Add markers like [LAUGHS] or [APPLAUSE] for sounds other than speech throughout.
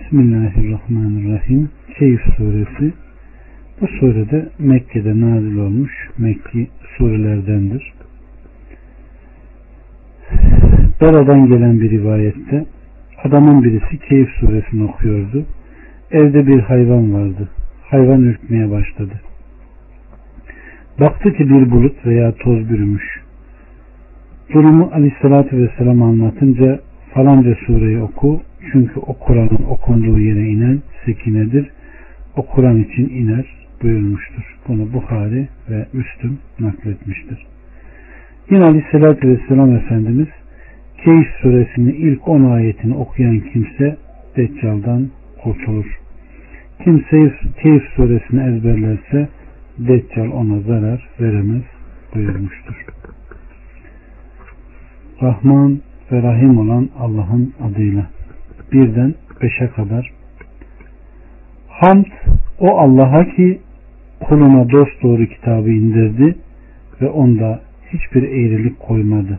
Bismillahirrahmanirrahim. Keyif suresi. Bu surede Mekke'de nazil olmuş Mekki surelerdendir. Bera'dan gelen bir rivayette adamın birisi Keyif suresini okuyordu. Evde bir hayvan vardı. Hayvan ürkmeye başladı. Baktı ki bir bulut veya toz bürümüş. Durumu aleyhissalatü vesselam anlatınca falanca sureyi oku çünkü o Kur'an'ın okunduğu yere inen sekinedir. O Kur'an için iner buyurmuştur. Bunu Bukhari ve Müslüm nakletmiştir. Yine Aleyhisselatü Vesselam Efendimiz Keyif suresinin ilk 10 ayetini okuyan kimse Deccal'dan kurtulur. Kimse Keyif suresini ezberlerse Deccal ona zarar veremez buyurmuştur. Rahman ve Rahim olan Allah'ın adıyla birden beşe kadar Hamd o Allah'a ki kuluna dost doğru kitabı indirdi ve onda hiçbir eğrilik koymadı.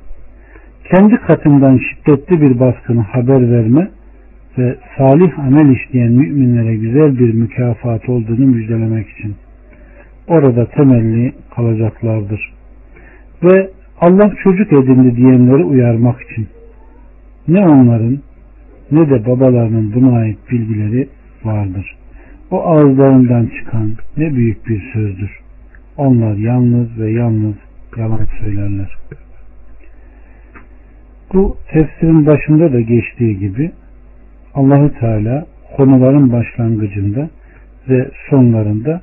Kendi katından şiddetli bir baskını haber verme ve salih amel işleyen müminlere güzel bir mükafat olduğunu müjdelemek için. Orada temelli kalacaklardır. Ve Allah çocuk edindi diyenleri uyarmak için. Ne onların ne de babalarının buna ait bilgileri vardır. O ağızlarından çıkan ne büyük bir sözdür. Onlar yalnız ve yalnız yalan söylerler. Bu tefsirin başında da geçtiği gibi Allahü Teala konuların başlangıcında ve sonlarında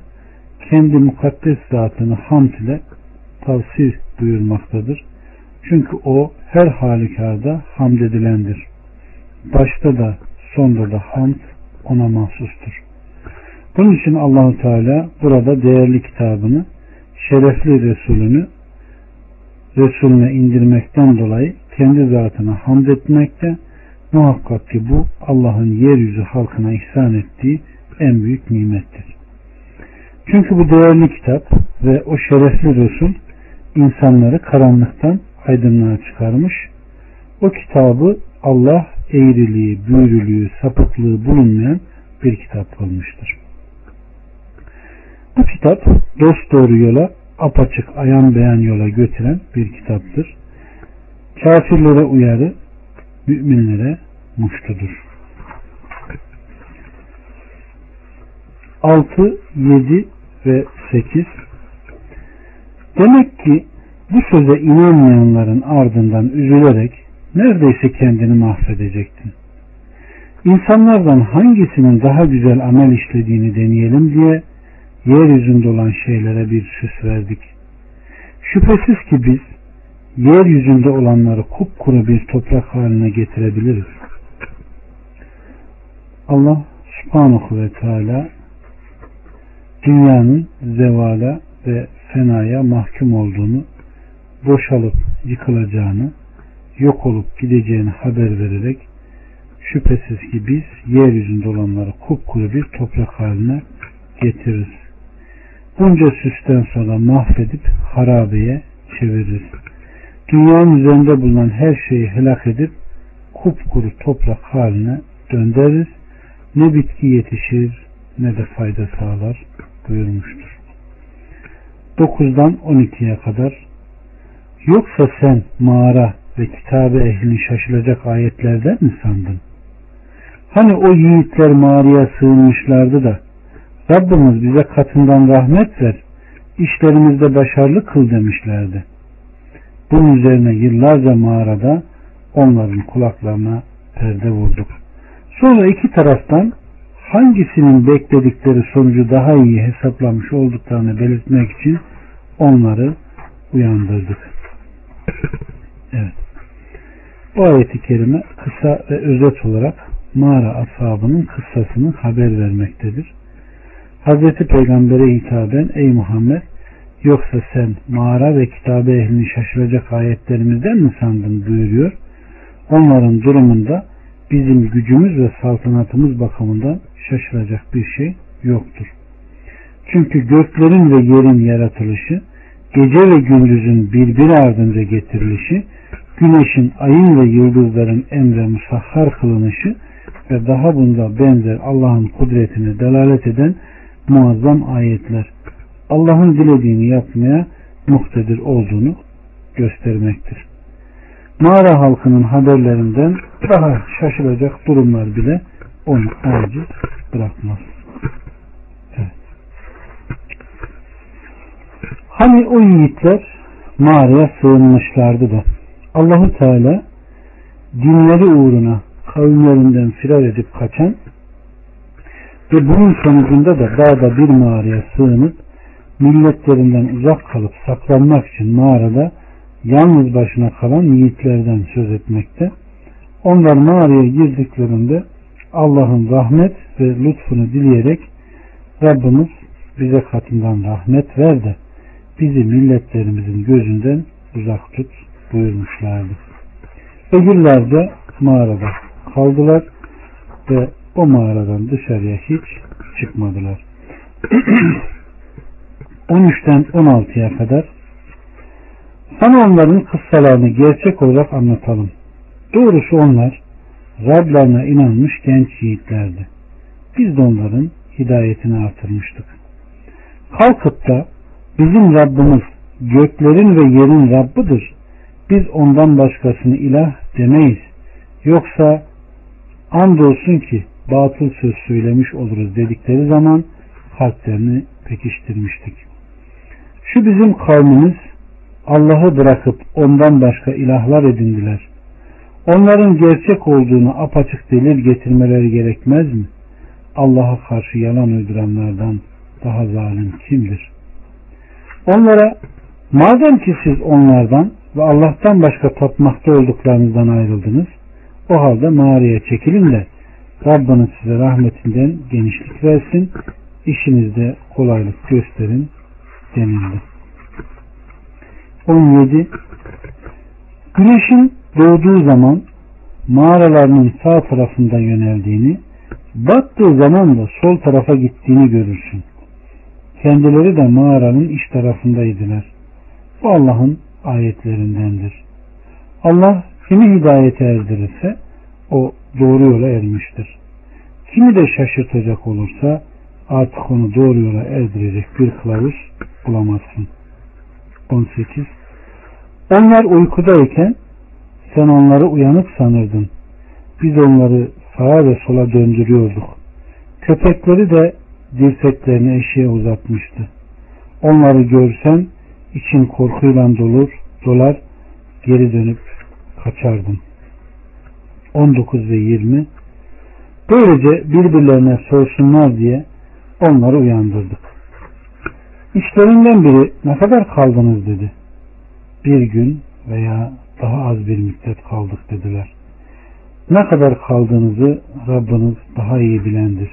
kendi mukaddes zatını hamd ile tavsiye buyurmaktadır. Çünkü o her halükarda hamd edilendir. Başta da sonda da hamd ona mahsustur. Bunun için Allahu Teala burada değerli kitabını, şerefli Resulünü Resulüne indirmekten dolayı kendi zatına hamd etmekte muhakkak ki bu Allah'ın yeryüzü halkına ihsan ettiği en büyük nimettir. Çünkü bu değerli kitap ve o şerefli Resul insanları karanlıktan aydınlığa çıkarmış. O kitabı Allah eğriliği, büyürülüğü, sapıklığı bulunmayan bir kitap olmuştur. Bu kitap dost doğru yola apaçık ayan beyan yola götüren bir kitaptır. Kafirlere uyarı, müminlere muştudur. 6, 7 ve 8 Demek ki bu söze inanmayanların ardından üzülerek neredeyse kendini mahvedecektin. İnsanlardan hangisinin daha güzel amel işlediğini deneyelim diye yeryüzünde olan şeylere bir süs verdik. Şüphesiz ki biz yeryüzünde olanları kupkuru bir toprak haline getirebiliriz. Allah subhanahu ve teala dünyanın zevala ve fenaya mahkum olduğunu, boşalıp yıkılacağını, yok olup gideceğini haber vererek şüphesiz ki biz yeryüzünde olanları kupkuru bir toprak haline getiririz. Bunca süsten sonra mahvedip harabeye çeviririz. Dünyanın üzerinde bulunan her şeyi helak edip kupkuru toprak haline döndürürüz. Ne bitki yetişir ne de fayda sağlar buyurmuştur. 9'dan 12'ye kadar Yoksa sen mağara ve kitabe ehlini şaşılacak ayetlerden mi sandın? Hani o yiğitler mağaraya sığınmışlardı da Rabbimiz bize katından rahmet ver, işlerimizde başarılı kıl demişlerdi. Bunun üzerine yıllarca mağarada onların kulaklarına perde vurduk. Sonra iki taraftan hangisinin bekledikleri sonucu daha iyi hesaplamış olduklarını belirtmek için onları uyandırdık. [LAUGHS] Evet. Bu ayeti kerime kısa ve özet olarak mağara ashabının kıssasını haber vermektedir. Hazreti Peygamber'e hitaben ey Muhammed yoksa sen mağara ve kitabe ehlini şaşıracak ayetlerimizden mi sandın buyuruyor. Onların durumunda bizim gücümüz ve saltanatımız bakımından şaşıracak bir şey yoktur. Çünkü göklerin ve yerin yaratılışı, gece ve gündüzün birbiri ardınca getirilişi, güneşin, ayın ve yıldızların emre musahhar kılınışı ve daha bunda benzer Allah'ın kudretine delalet eden muazzam ayetler. Allah'ın dilediğini yapmaya muhtedir olduğunu göstermektir. Mağara halkının haberlerinden daha şaşılacak durumlar bile onu aciz bırakmaz. Evet. Hani o yiğitler mağaraya sığınmışlardı da Allahu Teala dinleri uğruna kavimlerinden firar edip kaçan ve bunun sonucunda da dağda bir mağaraya sığınıp milletlerinden uzak kalıp saklanmak için mağarada yalnız başına kalan yiğitlerden söz etmekte. Onlar mağaraya girdiklerinde Allah'ın rahmet ve lütfunu dileyerek Rabbimiz bize katından rahmet ver de bizi milletlerimizin gözünden uzak tut buyurmuşlardı. Öbürler mağarada kaldılar ve o mağaradan dışarıya hiç çıkmadılar. [CLEARS THROAT] 13'ten 16'ya kadar sana onların kıssalarını gerçek olarak anlatalım. Doğrusu onlar Rablarına inanmış genç yiğitlerdi. Biz de onların hidayetini artırmıştık. Kalkıp da bizim Rabbimiz göklerin ve yerin Rabbidir. Biz ondan başkasını ilah demeyiz. Yoksa andolsun ki batıl söz söylemiş oluruz dedikleri zaman kalplerini pekiştirmiştik. Şu bizim kavmimiz Allah'ı bırakıp ondan başka ilahlar edindiler. Onların gerçek olduğunu apaçık delil getirmeleri gerekmez mi? Allah'a karşı yalan uyduranlardan daha zalim kimdir? Onlara madem ki siz onlardan ve Allah'tan başka tapmakta olduklarınızdan ayrıldınız, o halde mağaraya çekilin de Rabbiniz size rahmetinden genişlik versin, işinizde kolaylık gösterin denildi. 17. Güneşin doğduğu zaman mağaralarının sağ tarafında yöneldiğini, battığı zaman da sol tarafa gittiğini görürsün. Kendileri de mağaranın iç tarafındaydılar. Bu Allah'ın ayetlerindendir. Allah kimi hidayete erdirirse o doğru yola ermiştir. Kimi de şaşırtacak olursa artık onu doğru yola erdirecek bir kılavuz bulamazsın. 18 Onlar uykudayken sen onları uyanık sanırdın. Biz onları sağa ve sola döndürüyorduk. Köpekleri de dirseklerini eşeğe uzatmıştı. Onları görsen için korkuyla dolur, dolar, geri dönüp kaçardın. 19 ve 20 Böylece birbirlerine sorsunlar diye onları uyandırdık. İşlerinden biri ne kadar kaldınız dedi. Bir gün veya daha az bir müddet kaldık dediler. Ne kadar kaldığınızı Rabbiniz daha iyi bilendir.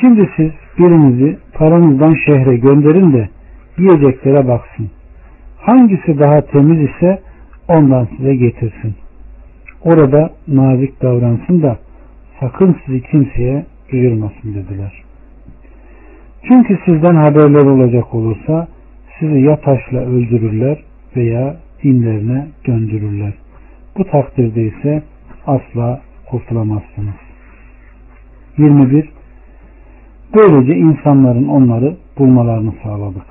Şimdi siz birinizi paranızdan şehre gönderin de yiyeceklere baksın. Hangisi daha temiz ise ondan size getirsin. Orada nazik davransın da sakın sizi kimseye duyurmasın dediler. Çünkü sizden haberler olacak olursa sizi ya taşla öldürürler veya dinlerine döndürürler. Bu takdirde ise asla kurtulamazsınız. 21. Böylece insanların onları bulmalarını sağladık.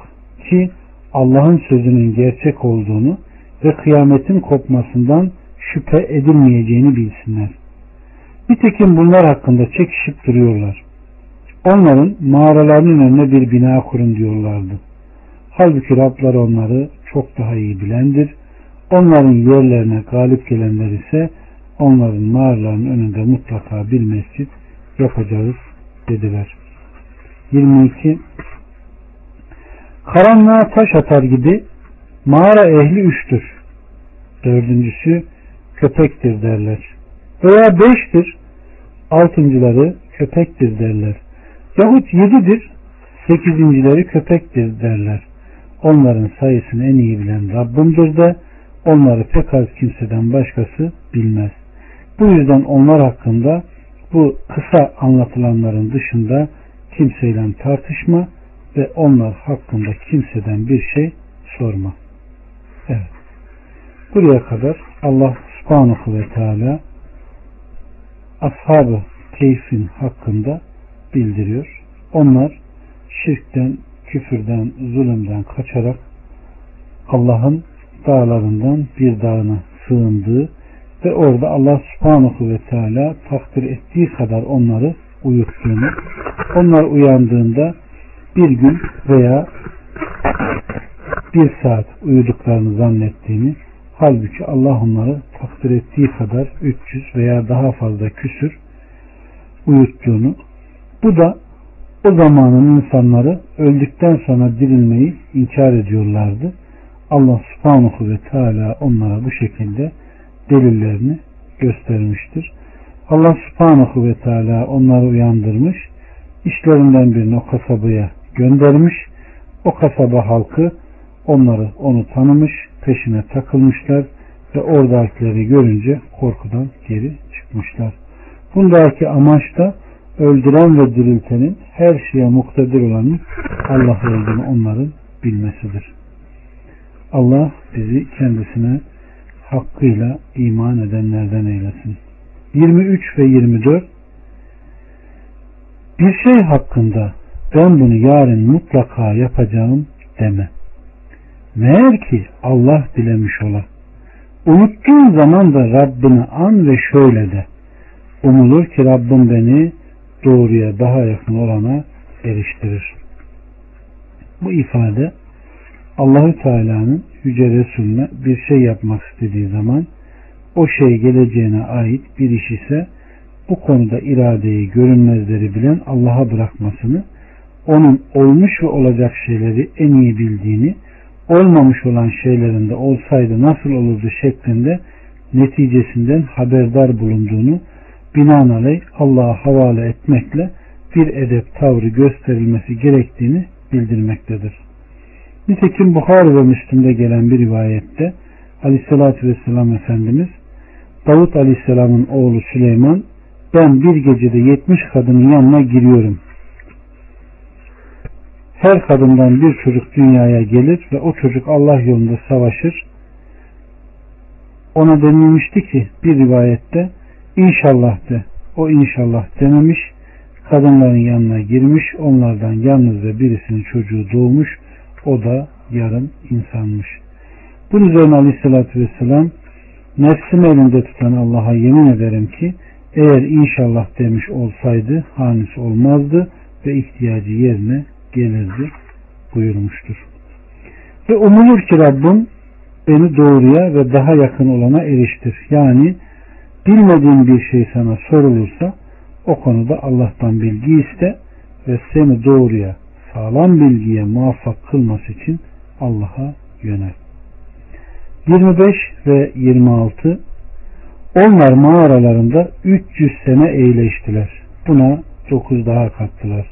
Ki Allah'ın sözünün gerçek olduğunu ve kıyametin kopmasından şüphe edilmeyeceğini bilsinler. Nitekim bunlar hakkında çekişip duruyorlar. Onların mağaralarının önüne bir bina kurun diyorlardı. Halbuki Rablar onları çok daha iyi bilendir. Onların yerlerine galip gelenler ise onların mağaralarının önünde mutlaka bir mescit yapacağız dediler. 22 Karanlığa taş atar gibi mağara ehli üçtür. Dördüncüsü köpektir derler. Veya beştir. Altıncıları köpektir derler. Yahut yedidir. Sekizincileri köpektir derler. Onların sayısını en iyi bilen Rabbimdir de onları pek az kimseden başkası bilmez. Bu yüzden onlar hakkında bu kısa anlatılanların dışında kimseyle tartışma ve onlar hakkında kimseden bir şey sorma. Evet. Buraya kadar Allah subhanahu ve teala ashab-ı keyfin hakkında bildiriyor. Onlar şirkten, küfürden, zulümden kaçarak Allah'ın dağlarından bir dağına sığındığı ve orada Allah subhanahu ve teala takdir ettiği kadar onları uyuttuğunu, onlar uyandığında bir gün veya bir saat uyuduklarını zannettiğini, halbuki Allah onları takdir ettiği kadar 300 veya daha fazla küsür uyuttuğunu, bu da o zamanın insanları öldükten sonra dirilmeyi inkar ediyorlardı. Allah subhanahu ve teala onlara bu şekilde delillerini göstermiştir. Allah subhanahu ve teala onları uyandırmış, işlerinden birini o kasabaya göndermiş, o kasaba halkı onları onu tanımış, peşine takılmışlar ve oradakileri görünce korkudan geri çıkmışlar. Bundaki amaç da öldüren ve diriltenin her şeye muktedir olanın Allah olduğunu onların bilmesidir. Allah bizi kendisine hakkıyla iman edenlerden eylesin. 23 ve 24 Bir şey hakkında ben bunu yarın mutlaka yapacağım deme. Meğer ki Allah dilemiş ola. Unuttuğun zaman da Rabbini an ve şöyle de. Umulur ki Rabbim beni doğruya daha yakın olana eriştirir. Bu ifade Allahü Teala'nın Yüce Resulüne bir şey yapmak istediği zaman o şey geleceğine ait bir iş ise bu konuda iradeyi görünmezleri bilen Allah'a bırakmasını, onun olmuş ve olacak şeyleri en iyi bildiğini, olmamış olan şeylerinde olsaydı nasıl olurdu şeklinde neticesinden haberdar bulunduğunu binaenaleyh Allah'a havale etmekle bir edep tavrı gösterilmesi gerektiğini bildirmektedir. Nitekim Bukhari ve Müslim'de gelen bir rivayette Aleyhisselatü Vesselam Efendimiz Davut Aleyhisselam'ın oğlu Süleyman ben bir gecede yetmiş kadının yanına giriyorum. Her kadından bir çocuk dünyaya gelir ve o çocuk Allah yolunda savaşır. Ona denilmişti ki bir rivayette inşallah de o inşallah dememiş kadınların yanına girmiş onlardan yalnızca birisinin çocuğu doğmuş o da yarım insanmış. Bunun üzerine aleyhissalatü vesselam nefsimi elinde tutan Allah'a yemin ederim ki eğer inşallah demiş olsaydı hanis olmazdı ve ihtiyacı yerine gelirdi buyurmuştur. Ve umulur ki Rabbim beni doğruya ve daha yakın olana eriştir. Yani bilmediğin bir şey sana sorulursa o konuda Allah'tan bilgi iste ve seni doğruya sağlam bilgiye muvaffak kılması için Allah'a yönel. 25 ve 26 Onlar mağaralarında 300 sene eğleştiler. Buna 9 daha kattılar.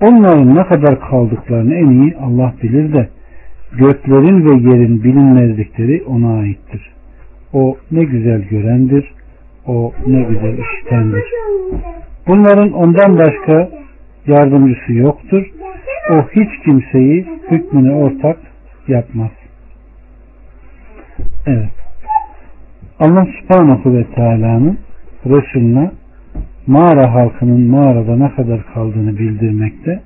Onların ne kadar kaldıklarını en iyi Allah bilir de göklerin ve yerin bilinmezlikleri ona aittir. O ne güzel görendir, o ne güzel işitendir. Bunların ondan başka yardımcısı yoktur. O hiç kimseyi hükmüne ortak yapmaz. Evet. Allah subhanahu ve teala'nın Resulüne mağara halkının mağarada ne kadar kaldığını bildirmekte,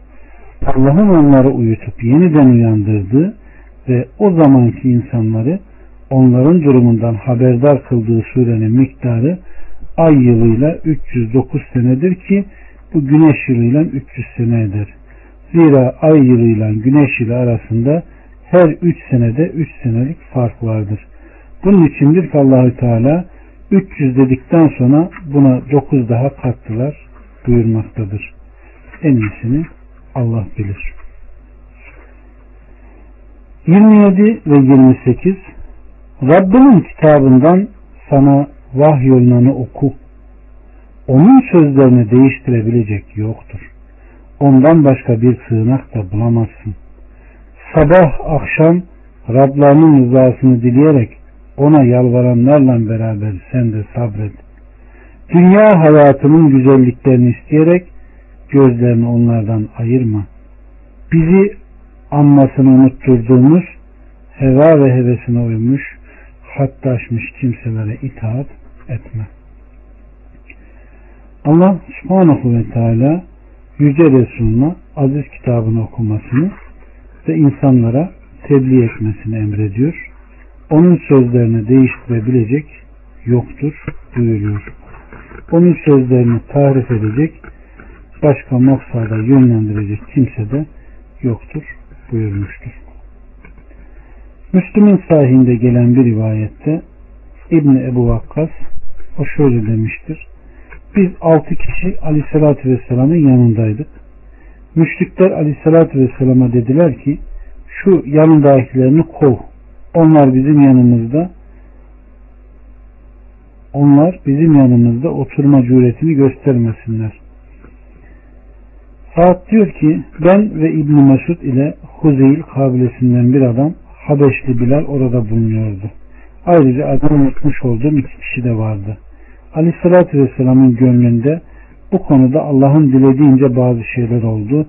Allah'ın onları uyutup yeniden uyandırdığı ve o zamanki insanları onların durumundan haberdar kıldığı surenin miktarı ay yılıyla 309 senedir ki bu güneş yılıyla 300 sene eder. Zira ay yılıyla güneş yılı arasında her 3 senede 3 senelik fark vardır. Bunun içindir ki Allahü Teala 300 dedikten sonra buna 9 daha kattılar buyurmaktadır. En iyisini Allah bilir. 27 ve 28 Rabbinin kitabından sana vahyolunanı oku. Onun sözlerini değiştirebilecek yoktur. Ondan başka bir sığınak da bulamazsın. Sabah akşam Rablarının rızasını dileyerek ona yalvaranlarla beraber sen de sabret. Dünya hayatının güzelliklerini isteyerek gözlerini onlardan ayırma. Bizi anmasını unutturduğumuz heva ve hevesine uymuş, hattaşmış kimselere itaat etme. Allah subhanahu ve teala Yüce Resulüne aziz kitabını okumasını ve insanlara tebliğ etmesini emrediyor. Onun sözlerini değiştirebilecek yoktur buyuruyor. Onun sözlerini tarif edecek, başka maksada yönlendirecek kimse de yoktur buyurmuştur. Müslüm'ün sahinde gelen bir rivayette İbni Ebu Vakkas o şöyle demiştir. Biz altı kişi Aleyhisselatü Vesselam'ın yanındaydık. Müşrikler Aleyhisselatü Vesselam'a dediler ki şu yanındakilerini kov. Onlar bizim yanımızda onlar bizim yanımızda oturma cüretini göstermesinler. Saat diyor ki ben ve İbn Mesud ile Huzeyl kabilesinden bir adam Habeşli Bilal orada bulunuyordu. Ayrıca adını unutmuş olduğum iki kişi de vardı. Aleyhissalatü Vesselam'ın gönlünde bu konuda Allah'ın dilediğince bazı şeyler oldu.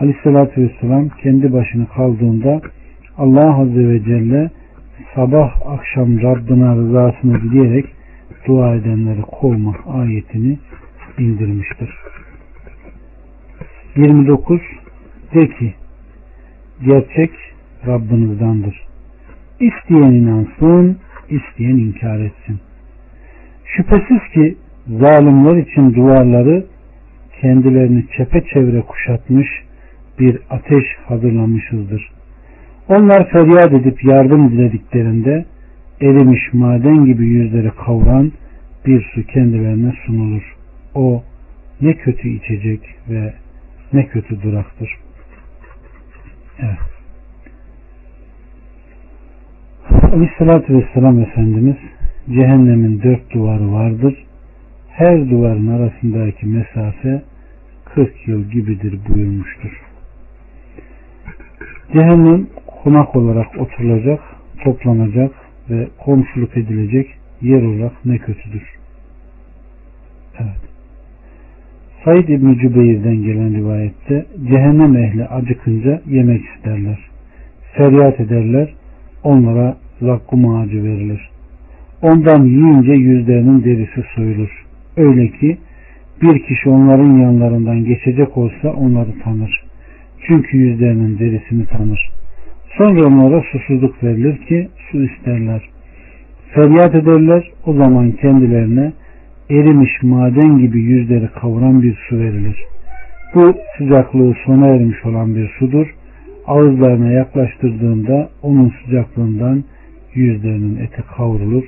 Aleyhissalatü Vesselam kendi başını kaldığında Allah Azze ve Celle sabah akşam Rabbına rızasını dileyerek dua edenleri kovma ayetini indirmiştir. 29 De ki gerçek Rabbinizdendir. İsteyen inansın, isteyen inkar etsin. Şüphesiz ki zalimler için duvarları kendilerini çepeçevre kuşatmış bir ateş hazırlamışızdır. Onlar feryat edip yardım dilediklerinde erimiş maden gibi yüzleri kavuran bir su kendilerine sunulur. O ne kötü içecek ve ne kötü duraktır. Evet. Aleyhissalatü Vesselam Efendimiz cehennemin dört duvarı vardır. Her duvarın arasındaki mesafe 40 yıl gibidir buyurmuştur. Cehennem konak olarak oturulacak, toplanacak ve komşuluk edilecek yer olarak ne kötüdür. Evet. Said İbni Cübeyr'den gelen rivayette cehennem ehli acıkınca yemek isterler. Feryat ederler. Onlara zakkum ağacı verilir. Ondan yiyince yüzlerinin derisi soyulur. Öyle ki bir kişi onların yanlarından geçecek olsa onları tanır. Çünkü yüzlerinin derisini tanır. Sonra onlara susuzluk verilir ki su isterler. Feryat ederler o zaman kendilerine erimiş maden gibi yüzleri kavuran bir su verilir. Bu sıcaklığı sona ermiş olan bir sudur. Ağızlarına yaklaştırdığında onun sıcaklığından yüzlerinin eti kavrulur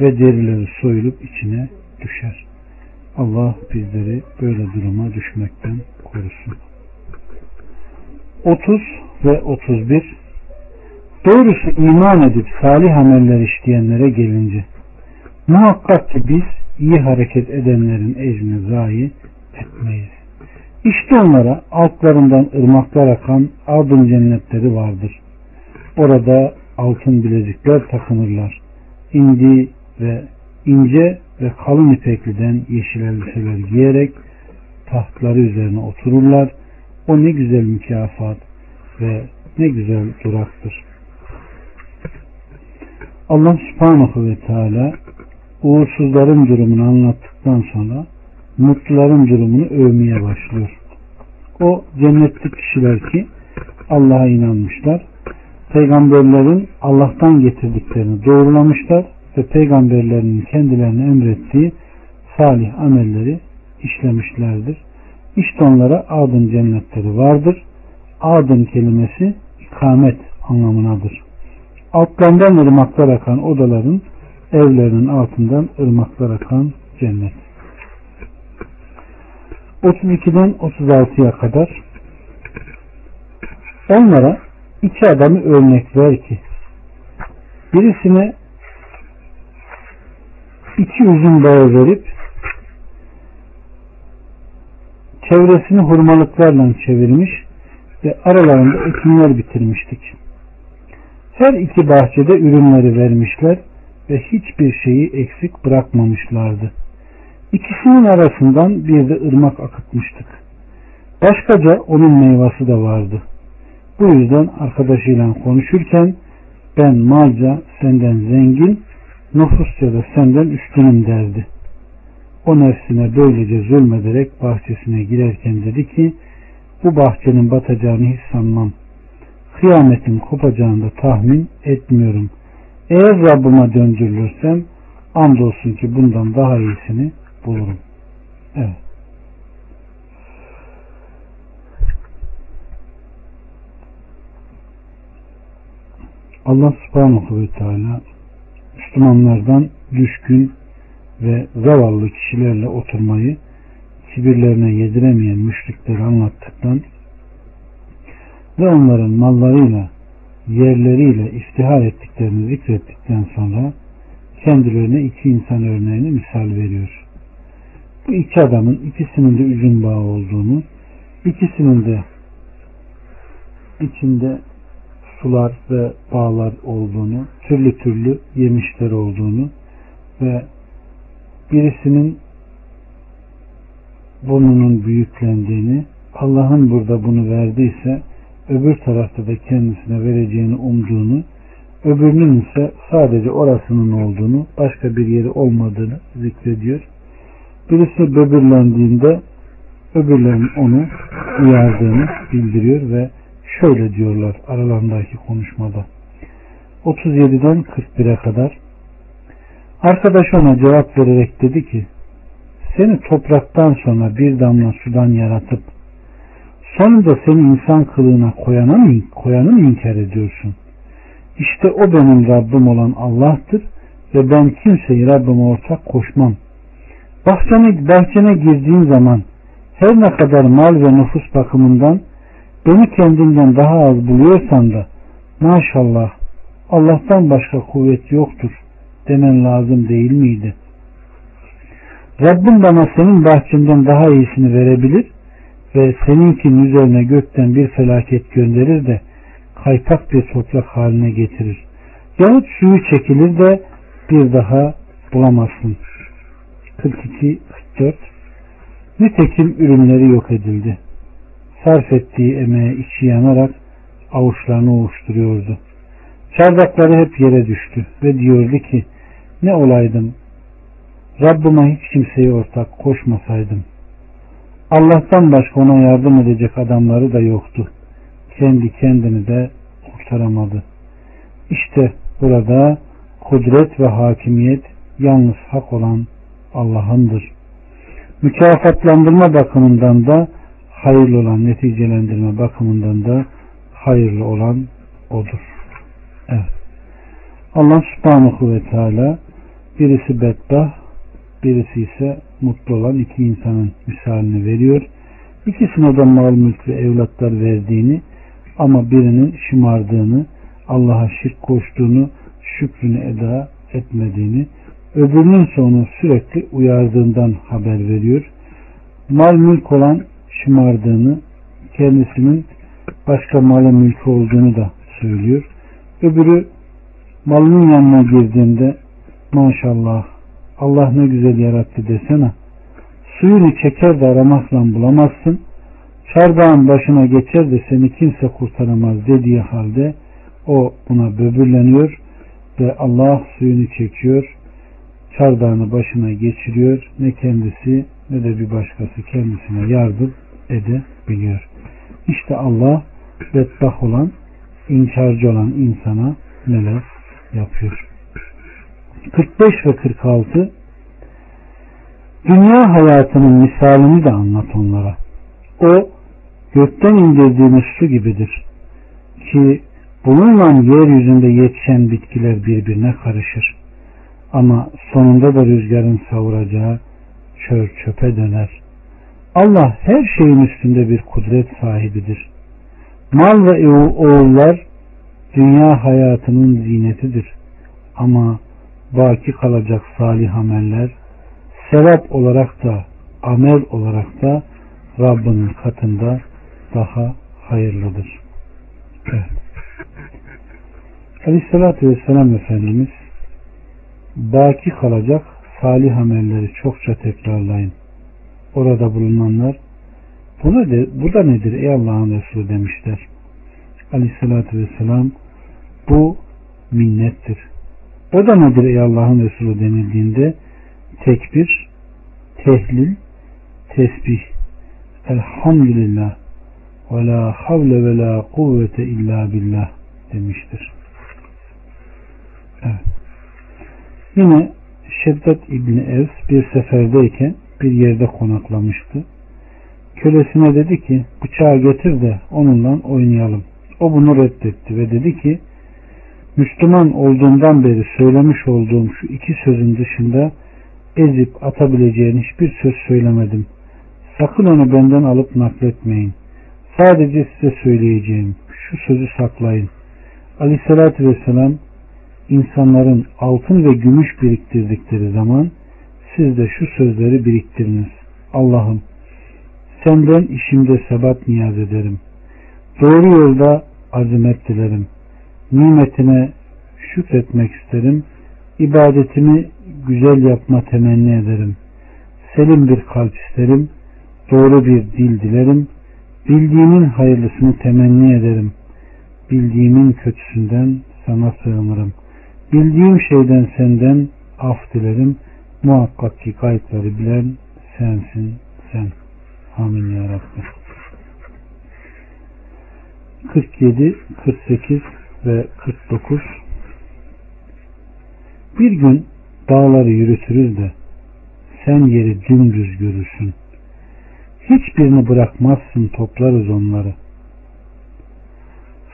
ve derileri soyulup içine düşer. Allah bizleri böyle duruma düşmekten korusun. 30 ve 31 Doğrusu iman edip salih ameller işleyenlere gelince muhakkak ki biz iyi hareket edenlerin ecrini zayi etmeyiz. İşte onlara altlarından ırmaklar akan adın cennetleri vardır. Orada altın bilezikler takınırlar. İndi ve ince ve kalın ipekliden yeşil elbiseler giyerek tahtları üzerine otururlar. O ne güzel mükafat ve ne güzel duraktır. Allah subhanahu ve teala uğursuzların durumunu anlattıktan sonra mutluların durumunu övmeye başlıyor. O cennetlik kişiler ki Allah'a inanmışlar. Peygamberlerin Allah'tan getirdiklerini doğrulamışlar ve peygamberlerinin kendilerine emrettiği salih amelleri işlemişlerdir. İşte onlara adın cennetleri vardır. Adın kelimesi ikamet anlamınadır. Altlarından ırmaklar akan odaların evlerinin altından ırmaklar akan cennet. 32'den 36'ya kadar onlara iki adamı örnek ver ki birisine iki üzüm bağı verip çevresini hurmalıklarla çevirmiş ve aralarında ekinler bitirmiştik. Her iki bahçede ürünleri vermişler ve hiçbir şeyi eksik bırakmamışlardı. İkisinin arasından bir de ırmak akıtmıştık. Başkaca onun meyvası da vardı. Bu yüzden arkadaşıyla konuşurken ben malca senden zengin, nüfusça da senden üstünüm derdi. o nefsine böylece zulmederek bahçesine girerken dedi ki bu bahçenin batacağını hiç sanmam. Kıyametin kopacağını da tahmin etmiyorum. Eğer Rabbime döndürülürsem andolsun ki bundan daha iyisini bulurum. Evet. Allah subhanahu ve teala Müslümanlardan düşkün ve zavallı kişilerle oturmayı kibirlerine yediremeyen müşrikleri anlattıktan ve onların mallarıyla yerleriyle iftihar ettiklerini zikrettikten sonra kendilerine iki insan örneğini misal veriyor. Bu iki adamın ikisinin de üzüm bağı olduğunu, ikisinin de içinde sular ve bağlar olduğunu, türlü türlü yemişler olduğunu ve birisinin burnunun büyüklendiğini, Allah'ın burada bunu verdiyse öbür tarafta da kendisine vereceğini umduğunu, öbürünün ise sadece orasının olduğunu, başka bir yeri olmadığını zikrediyor. Birisi böbürlendiğinde öbürlerinin onu uyardığını bildiriyor ve şöyle diyorlar aralarındaki konuşmada. 37'den 41'e kadar Arkadaş ona cevap vererek dedi ki seni topraktan sonra bir damla sudan yaratıp sonunda seni insan kılığına koyanı mı, koyanı mı inkar ediyorsun? İşte o benim Rabbim olan Allah'tır ve ben kimseyi Rabbime ortak koşmam. Bahçene, bahçene girdiğin zaman her ne kadar mal ve nüfus bakımından beni kendimden daha az buluyorsan da maşallah Allah'tan başka kuvvet yoktur demen lazım değil miydi? Rabbim bana senin bahçenden daha iyisini verebilir ve seninkinin üzerine gökten bir felaket gönderir de kaypak bir toprak haline getirir. Yahut suyu çekilir de bir daha bulamazsın. 42-44 Nitekim ürünleri yok edildi. Sarf ettiği emeğe içi yanarak avuçlarını ovuşturuyordu. Çardakları hep yere düştü ve diyordu ki ne olaydım Rabbime hiç kimseyi ortak koşmasaydım. Allah'tan başka ona yardım edecek adamları da yoktu. Kendi kendini de kurtaramadı. İşte burada kudret ve hakimiyet yalnız hak olan Allah'ındır. Mükafatlandırma bakımından da hayırlı olan neticelendirme bakımından da hayırlı olan odur. Evet. Allah subhanahu ve teala birisi bedbah birisi ise mutlu olan iki insanın misalini veriyor. İkisine de mal mülk ve evlatlar verdiğini ama birinin şımardığını, Allah'a şirk koştuğunu, şükrünü eda etmediğini, öbürünün sonu sürekli uyardığından haber veriyor. Mal mülk olan şımardığını, kendisinin başka malı mülk olduğunu da söylüyor. Öbürü malının yanına girdiğinde maşallah Allah ne güzel yarattı desene. Suyunu çeker de aramakla bulamazsın. Çardağın başına geçer de seni kimse kurtaramaz dediği halde o buna böbürleniyor ve Allah suyunu çekiyor. Çardağını başına geçiriyor. Ne kendisi ne de bir başkası kendisine yardım edebiliyor. İşte Allah bedbah olan, inkarcı olan insana neler yapıyor. 45 ve 46 Dünya hayatının misalini de anlat onlara. O gökten indirdiğimiz su gibidir. Ki bununla yeryüzünde yetişen bitkiler birbirine karışır. Ama sonunda da rüzgarın savuracağı çör çöpe döner. Allah her şeyin üstünde bir kudret sahibidir. Mal ve oğullar dünya hayatının zinetidir. Ama baki kalacak salih ameller sevap olarak da amel olarak da Rabbinin katında daha hayırlıdır. Evet. Aleyhissalatü Vesselam Efendimiz baki kalacak salih amelleri çokça tekrarlayın. Orada bulunanlar bu, nedir, bu da nedir ey Allah'ın Resulü demişler. Aleyhissalatü Vesselam bu minnettir. O da nedir ey Allah'ın Resulü denildiğinde tekbir, tehlil, tesbih, elhamdülillah ve la havle ve la kuvvete illa billah demiştir. Evet. Yine Şeddet İbni Evs bir seferdeyken bir yerde konaklamıştı. Kölesine dedi ki bıçağı getir de onunla oynayalım. O bunu reddetti ve dedi ki Müslüman olduğumdan beri söylemiş olduğum şu iki sözün dışında ezip atabileceğin hiçbir söz söylemedim. Sakın onu benden alıp nakletmeyin. Sadece size söyleyeceğim. Şu sözü saklayın. Aleyhissalatü vesselam insanların altın ve gümüş biriktirdikleri zaman siz de şu sözleri biriktiriniz. Allah'ım senden işimde sebat niyaz ederim. Doğru yolda azimet dilerim. Nimetine şükretmek isterim. İbadetimi güzel yapma temenni ederim. Selim bir kalp isterim. Doğru bir dil dilerim. Bildiğimin hayırlısını temenni ederim. Bildiğimin kötüsünden sana sığınırım. Bildiğim şeyden senden af dilerim. Muhakkak ki kayıtları bilen sensin sen. Amin ya Rabbi. 47, 48 ve 49 Bir gün dağları yürütürüz de sen yeri dümdüz görürsün. Hiçbirini bırakmazsın toplarız onları.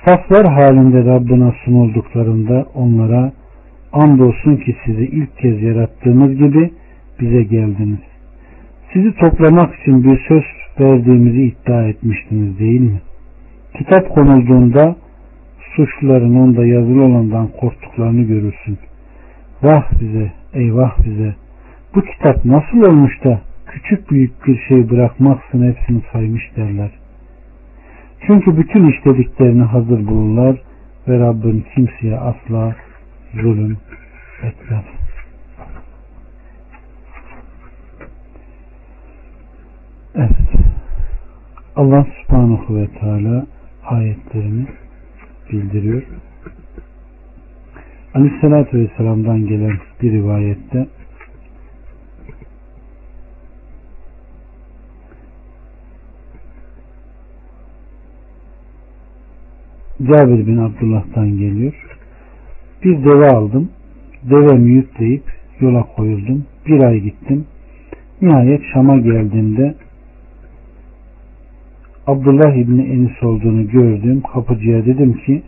Saflar halinde Rabbına sunulduklarında onlara andolsun ki sizi ilk kez yarattığımız gibi bize geldiniz. Sizi toplamak için bir söz verdiğimizi iddia etmiştiniz değil mi? Kitap konulduğunda suçluların onda yazılı olandan korktuklarını görürsün. Vah bize, eyvah bize. Bu kitap nasıl olmuş da küçük büyük bir şey bırakmaksın hepsini saymış derler. Çünkü bütün işlediklerini hazır bulurlar ve Rabbin kimseye asla zulüm etmez. Evet. Allah subhanahu ve teala ayetlerini bildiriyor. Aleyhissalatü Vesselam'dan gelen bir rivayette Cabir bin Abdullah'tan geliyor. Bir deve aldım. Devemi yükleyip yola koyuldum. Bir ay gittim. Nihayet Şam'a geldiğimde Abdullah İbni Enis olduğunu gördüm. Kapıcıya dedim ki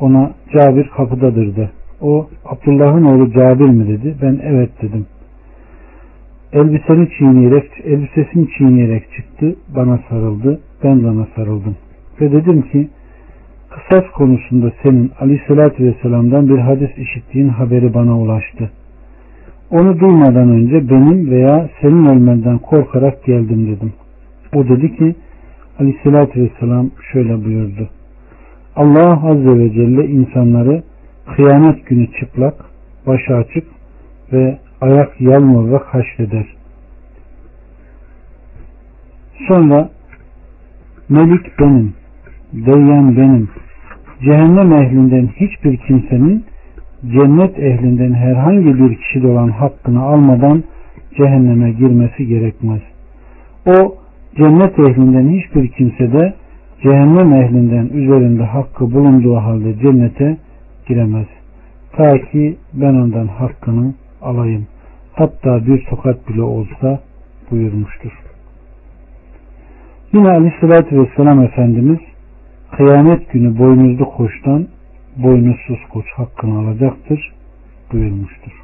ona Cabir kapıdadır da. O Abdullah'ın oğlu Cabir mi dedi. Ben evet dedim. Elbiseni çiğneyerek, elbisesini çiğneyerek çıktı. Bana sarıldı. Ben de ona sarıldım. Ve dedim ki kısas konusunda senin aleyhissalatü vesselam'dan bir hadis işittiğin haberi bana ulaştı. Onu duymadan önce benim veya senin ölmenden korkarak geldim dedim. O dedi ki aleyhissalatü vesselam şöyle buyurdu. Allah azze ve celle insanları kıyamet günü çıplak, başı açık ve ayak yalmalarak haşreder. Sonra Melik benim, Deyyan benim, cehennem ehlinden hiçbir kimsenin cennet ehlinden herhangi bir kişi olan hakkını almadan cehenneme girmesi gerekmez. O cennet ehlinden hiçbir kimse de cehennem ehlinden üzerinde hakkı bulunduğu halde cennete giremez. Ta ki ben ondan hakkını alayım. Hatta bir tokat bile olsa buyurmuştur. Yine Aleyhisselatü Vesselam Efendimiz kıyamet günü boynuzlu koçtan boynuzsuz koç hakkını alacaktır buyurmuştur.